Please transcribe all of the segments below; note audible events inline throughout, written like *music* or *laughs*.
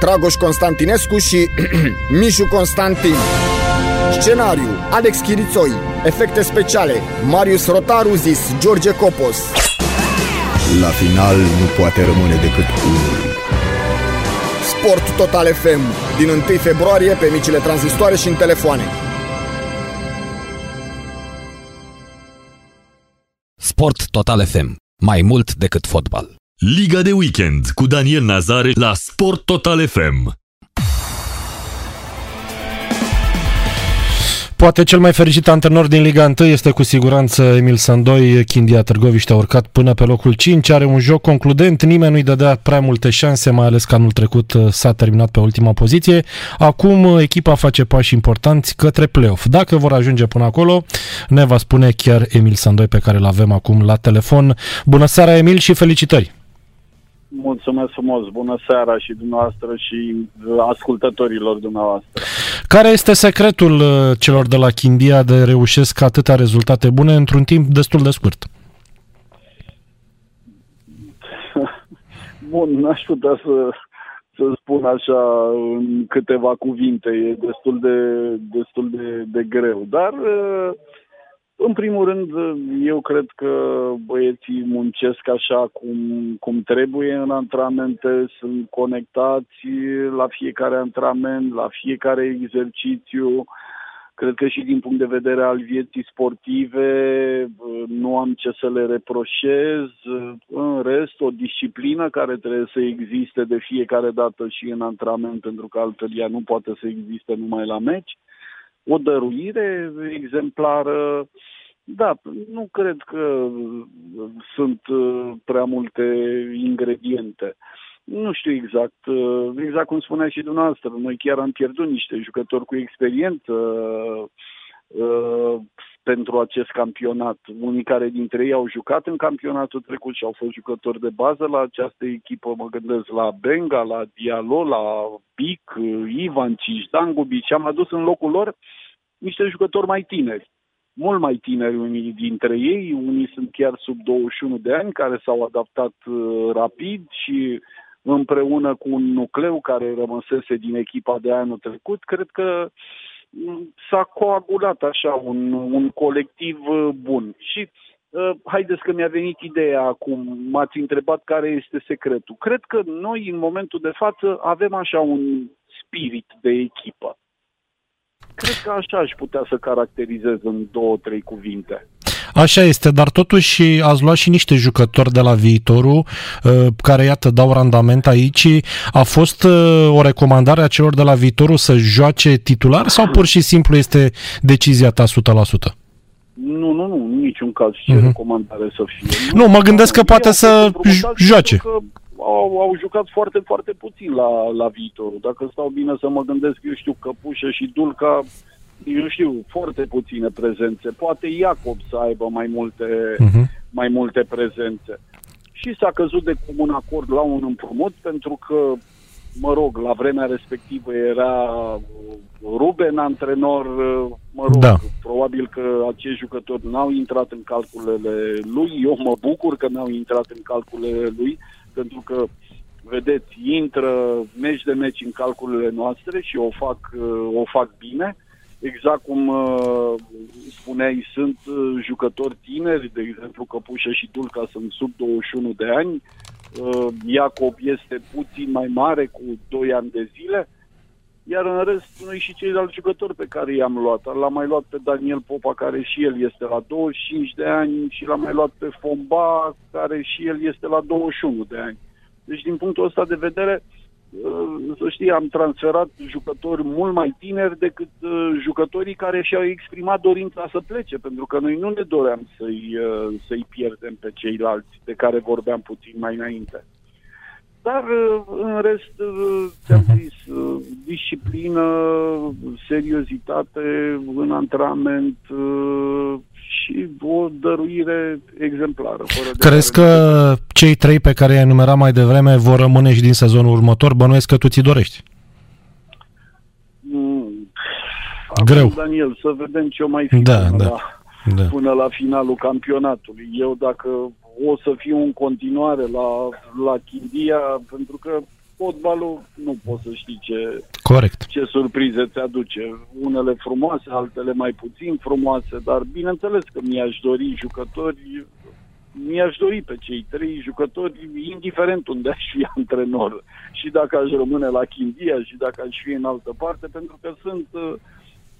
Dragoș Constantinescu și *clears throat* Mișu Constantin. Scenariu, Alex Chirițoi. Efecte speciale, Marius Rotaru zis George Copos. La final nu poate rămâne decât unul. Sport Total FM, din 1 februarie pe micile tranzistoare și în telefoane. Sport Total FM. Mai mult decât fotbal. Liga de weekend cu Daniel Nazare la Sport Total FM. Poate cel mai fericit antrenor din Liga 1 este cu siguranță Emil Sandoi. Chindia Târgoviște a urcat până pe locul 5, are un joc concludent, nimeni nu-i dădea prea multe șanse, mai ales că anul trecut uh, s-a terminat pe ultima poziție. Acum uh, echipa face pași importanți către play-off. Dacă vor ajunge până acolo, ne va spune chiar Emil Sandoi pe care îl avem acum la telefon. Bună seara Emil și felicitări! Mulțumesc frumos, bună seara și dumneavoastră și ascultătorilor dumneavoastră. Care este secretul uh, celor de la Chindia de reușesc atâtea rezultate bune într-un timp destul de scurt? *laughs* Bun, n-aș putea să, să spun așa în câteva cuvinte, e destul de, destul de, de greu, dar uh, în primul rând, eu cred că băieții muncesc așa cum, cum trebuie în antrenamente, sunt conectați la fiecare antrenament, la fiecare exercițiu. Cred că și din punct de vedere al vieții sportive nu am ce să le reproșez. În rest, o disciplină care trebuie să existe de fiecare dată și în antrenament, pentru că altfel ea nu poate să existe numai la meci o dăruire exemplară. Da, nu cred că sunt uh, prea multe ingrediente. Nu știu exact, uh, exact cum spunea și dumneavoastră, noi chiar am pierdut niște jucători cu experiență uh, pentru acest campionat. Unii care dintre ei au jucat în campionatul trecut și au fost jucători de bază la această echipă. Mă gândesc la Benga, la Dialo, la Pic, Ivan Cisdan, și am adus în locul lor niște jucători mai tineri. Mult mai tineri unii dintre ei, unii sunt chiar sub 21 de ani, care s-au adaptat uh, rapid și împreună cu un nucleu care rămăsese din echipa de anul trecut, cred că mm, s-a coagulat așa un, un colectiv uh, bun. Și uh, haideți că mi-a venit ideea acum, m-ați întrebat care este secretul. Cred că noi, în momentul de față, avem așa un spirit de echipă. Cred că așa aș putea să caracterizez în două, trei cuvinte. Așa este, dar totuși ați luat și niște jucători de la viitorul uh, care, iată, dau randament aici. A fost uh, o recomandare a celor de la viitorul să joace titular sau pur și simplu este decizia ta 100%? Nu, nu, nu, niciun caz ce uh-huh. recomandare să fie. Nu, nu mă gândesc că poate să joace. Că au, au jucat foarte, foarte puțin la, la viitorul. Dacă stau bine să mă gândesc, eu știu, Căpușă și Dulca, eu știu, foarte puține prezențe. Poate Iacob să aibă mai multe, uh-huh. mai multe prezențe. Și s-a căzut de comun acord la un împrumut pentru că, mă rog, la vremea respectivă era Ruben antrenor, mă rog, da. probabil că acești jucători n-au intrat în calculele lui, eu mă bucur că n-au intrat în calculele lui, pentru că, vedeți, intră meci de meci în calculele noastre și o fac, uh, o fac bine. Exact cum uh, spuneai, sunt uh, jucători tineri, de exemplu Căpușă și Dulca sunt sub 21 de ani, uh, Iacob este puțin mai mare, cu 2 ani de zile, iar în rest, noi și ceilalți jucători pe care i-am luat. L-am mai luat pe Daniel Popa, care și el este la 25 de ani, și l-am mai luat pe Fomba, care și el este la 21 de ani. Deci, din punctul ăsta de vedere, uh, să știi, am transferat jucători mult mai tineri decât uh, jucătorii care și-au exprimat dorința să plece, pentru că noi nu ne doream să-i, uh, să-i pierdem pe ceilalți de care vorbeam puțin mai înainte. Dar uh, în rest, uh, ți-am Mhm. zis, uh, disciplină, seriozitate în antrenament uh, și o dăruire exemplară. Fără de Crezi care că cei trei pe care i-ai enumerat mai devreme vor rămâne și din sezonul următor? Bănuiesc că tu ți dorești. Mm. Greu. Acum, Daniel, să vedem ce o mai fi Da, până, da. La, Da. până la finalul campionatului. Eu dacă o să fiu în continuare la, la Chindia, pentru că fotbalul nu poți să știi ce, Corect. ce surprize ți aduce. Unele frumoase, altele mai puțin frumoase, dar bineînțeles că mi-aș dori jucători, mi-aș dori pe cei trei jucători, indiferent unde aș fi antrenor. Și dacă aș rămâne la Chindia și dacă aș fi în altă parte, pentru că sunt, uh,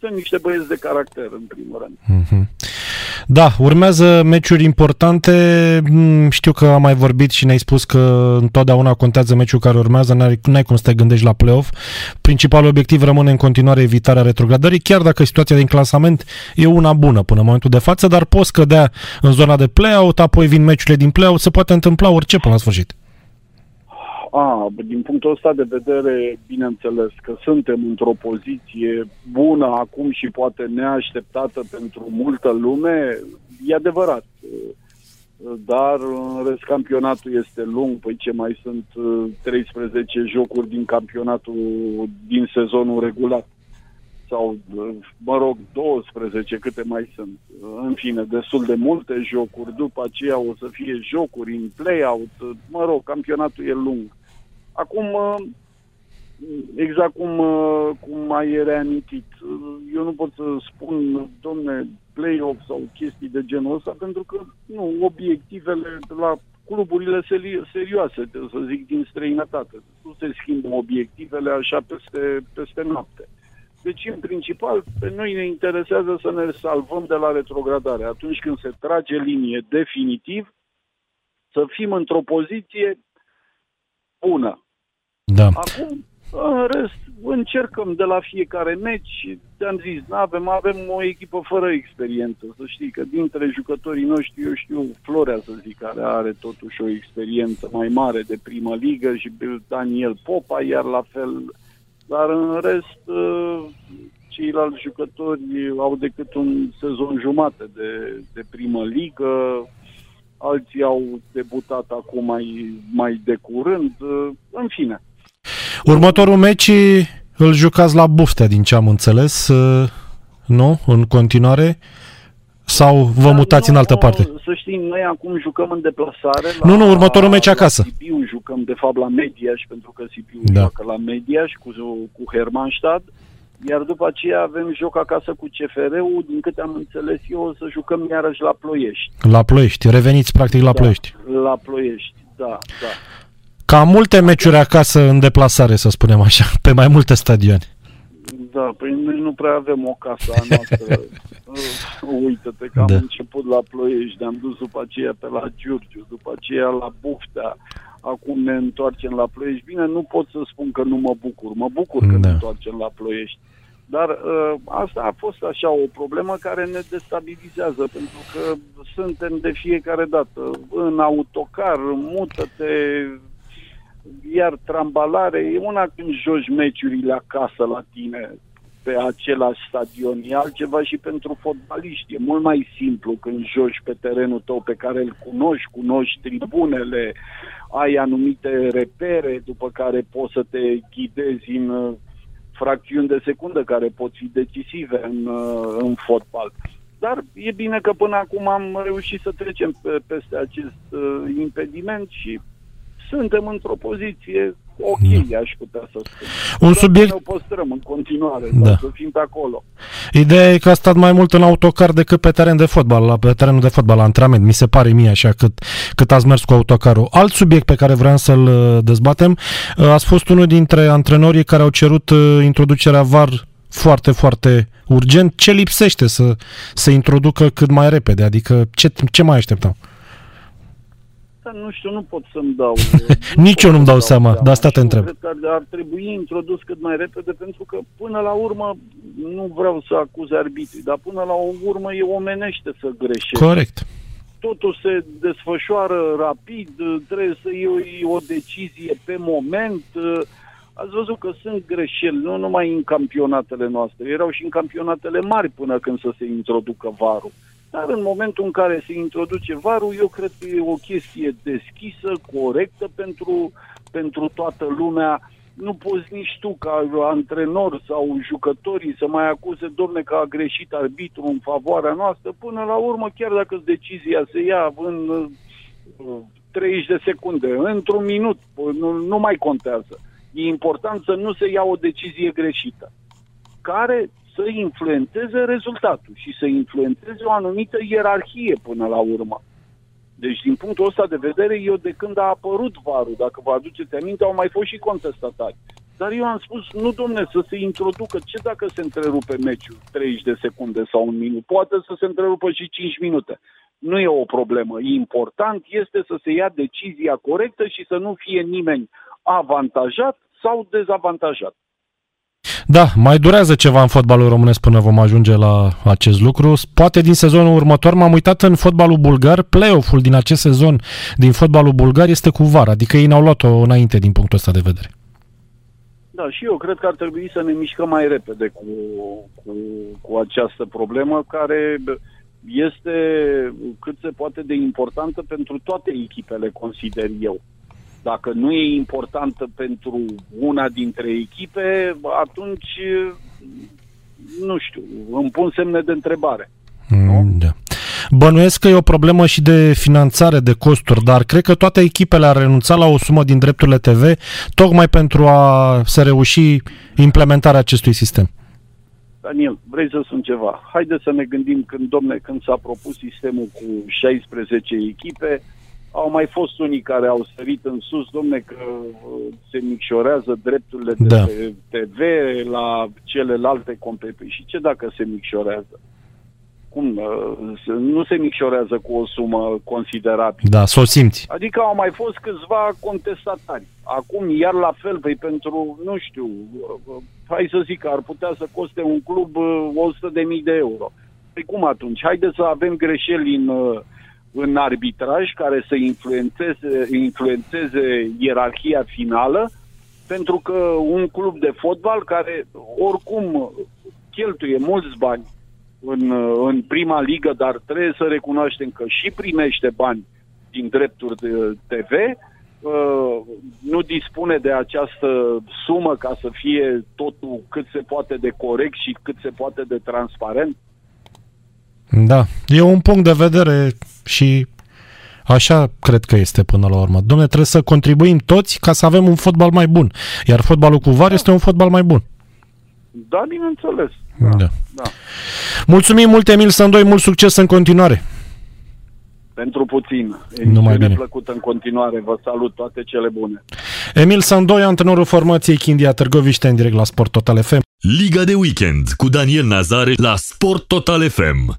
sunt niște băieți de caracter, în primul rând. Mhm. Da, urmează meciuri importante. Mm, Știu că am mai vorbit și ne-ai spus că întotdeauna contează meciul care urmează, n-ai, n-ai cum să te gândești la play-off. Principalul obiectiv rămâne în continuare evitarea retrogradării, chiar dacă situația din clasament e una bună până în momentul de față, dar poți cădea în zona de play-out, apoi vin meciurile din play-out, se poate întâmpla orice până la sfârșit. A, din punctul ăsta de vedere, bineînțeles că suntem într-o poziție bună acum și poate neașteptată pentru multă lume, e adevărat. Dar, în rest, campionatul este lung, păi ce mai sunt uh, 13 jocuri din campionatul din sezonul regulat. Sau, uh, mă rog, 12 câte mai sunt. Uh, În fine, destul de multe jocuri. După aceea o să fie jocuri în play-out. Uh, Mă rog, campionatul e lung. Acum, uh, exact cum, uh, cum ai reamintit, uh, eu nu pot să spun, domne, play-off sau chestii de genul ăsta, pentru că, nu, obiectivele de la cluburile seri- serioase, de- să zic, din străinătate. Nu se schimbă obiectivele așa peste, peste noapte. Deci, în principal, pe noi ne interesează să ne salvăm de la retrogradare. Atunci când se trage linie definitiv, să fim într-o poziție bună. Da. Acum, în rest, încercăm de la fiecare meci. Te-am zis, avem, avem o echipă fără experiență. Să știi că dintre jucătorii noștri, eu știu, Florea, să zic, care are totuși o experiență mai mare de primă ligă și pe Daniel Popa, iar la fel. Dar în rest, ă, ceilalți jucători au decât un sezon jumate de, de primă ligă, alții au debutat acum mai, mai de curând, ă, în fine. Următorul meci îl jucați la Buftea, din ce am înțeles, uh, nu? În continuare? Sau vă Dar mutați nu, în altă parte? Să știi, noi acum jucăm în deplasare. Nu, nu, următorul meci la acasă. Sibiu jucăm, de fapt, la Mediaș, pentru că Sibiu Da. joacă la Mediaș cu, cu Hermannstad. Iar după aceea avem joc acasă cu CFR-ul, din câte am înțeles eu, o să jucăm iarăși la Ploiești. La Ploiești. Reveniți practic la Da, Ploiești. La Ploiești, da, da. Ca multe meciuri acasă în deplasare, să spunem așa, *laughs* pe mai multe stadioane. Da, păi noi nu prea avem o casă a noastră. *laughs* Uh, Uită-te că am Da. început la Ploiești, ne-am dus după aceea pe la Giurgiu, după aceea la Buftea, acum ne întoarcem la Ploiești. Bine, nu pot să spun că nu mă bucur, mă bucur că Da. ne întoarcem la Ploiești. Dar uh, asta a fost așa o problemă care ne destabilizează, pentru că suntem de fiecare dată în autocar, mută-te, iar trambalare, e una când joci meciurile acasă la tine, pe același stadion, e altceva și pentru fotbaliști. E mult mai simplu când joci pe terenul tău pe care îl cunoști, cunoști tribunele, ai anumite repere după care poți să te ghidezi în uh, fracțiuni de secundă care pot fi decisive în, uh, în fotbal. Dar e bine că până acum am reușit să trecem pe, peste acest uh, impediment și suntem într-o poziție ok, Da. aș putea să spun. Un Doar subiect- să ne o păstrăm în continuare, Da. da. să fim pe acolo. Ideea e că a stat mai mult în autocar decât pe teren de fotbal, la, pe terenul de fotbal, la antrenament. Mi se pare mie așa cât, cât ați mers cu autocarul. Alt subiect pe care vreau să-l uh, dezbatem, uh, ați fost unul dintre antrenorii care au cerut uh, introducerea VAR foarte, foarte urgent. Ce lipsește să se introducă cât mai repede? Adică ce, ce mai așteptăm? Dar nu știu, nu pot să-mi dau... *laughs* Nici pot eu nu-mi să-mi dau seama, de asta Și te eu întreb. Cred că ar, ar trebui introdus cât mai repede, pentru că până la urmă, nu vreau să acuz arbitrii, dar până la urmă e omenește să greșești. Corect. totul se desfășoară rapid, trebuie să iei o decizie pe moment. Ați văzut că sunt greșeli, nu numai în campionatele noastre, erau și în campionatele mari până când să se introducă varul. Dar în momentul în care se introduce varul, eu cred că e o chestie deschisă, corectă pentru, pentru toată lumea nu poți nici tu ca antrenor sau jucătorii să mai acuze, domne, că a greșit arbitru în favoarea noastră. Până la urmă, chiar dacă decizia se ia în 30 uh, de secunde, într-un minut, nu, nu mai contează. E important să nu se ia o decizie greșită, care să influențeze rezultatul și să influențeze o anumită ierarhie până la urmă. Deci, din punctul ăsta de vedere, eu de când a apărut varul, dacă vă aduceți aminte, au mai fost și contestatari. Dar eu am spus, nu domne, să se introducă, ce dacă se întrerupe meciul 30 de secunde sau un minut? Poate să se întrerupă și 5 minute. Nu e o problemă. Important este să se ia decizia corectă și să nu fie nimeni avantajat sau dezavantajat. Da, mai durează ceva în fotbalul românesc până vom ajunge la acest lucru. Poate din sezonul următor m-am uitat în fotbalul bulgar, play-off-ul din acest sezon din fotbalul bulgar este cu VAR, adică ei n-au luat-o înainte din punctul ăsta de vedere. Da, și eu cred că ar trebui să ne mișcăm mai repede cu, cu, cu această problemă care este cât se poate de importantă pentru toate echipele, consider eu. Dacă nu e importantă pentru una dintre echipe, atunci, nu știu, îmi pun semne de întrebare. Mm, da. Bănuiesc că e o problemă și de finanțare, de costuri, dar cred că toate echipele ar renunța la o sumă din drepturile TV tocmai pentru a se reuși implementarea acestui sistem. Daniel, vrei să spun ceva? Haideți să ne gândim când, domne, când s-a propus sistemul cu 16 echipe, au mai fost unii care au sărit în sus, domne, că uh, se micșorează drepturile de da. TV la celelalte competiții. Și ce dacă se micșorează? Cum? Uh, nu se micșorează cu o sumă considerabilă. Da, să o simți. Adică au mai fost câțiva contestatari. Acum, iar la fel, păi pentru, nu știu, uh, hai să zic că ar putea să coste un club 100.000 de euro. Păi cum atunci? Haideți să avem greșeli în în arbitraj care să influențeze, influențeze ierarhia finală, pentru că un club de fotbal care oricum cheltuie mulți bani în, în prima ligă, dar trebuie să recunoaștem că și primește bani din drepturi de TV, uh, nu dispune de această sumă ca să fie totul cât se poate de corect și cât se poate de transparent? Da, e un punct de vedere și Așa cred că este până la urmă. Domne, trebuie să contribuim toți ca să avem un fotbal mai bun. Iar fotbalul cu VAR da. este un fotbal mai bun. Da, bineînțeles. Da. da. da. Mulțumim mult, Emil Sandoi, mult succes în continuare. Pentru puțin. Numai bine. plăcut în continuare. Vă salut, toate cele bune. Emil Sandoi, antrenorul formației Chindia Târgoviște, în direct la Sport Total FM. Liga de weekend cu Daniel Nazare la Sport Total FM.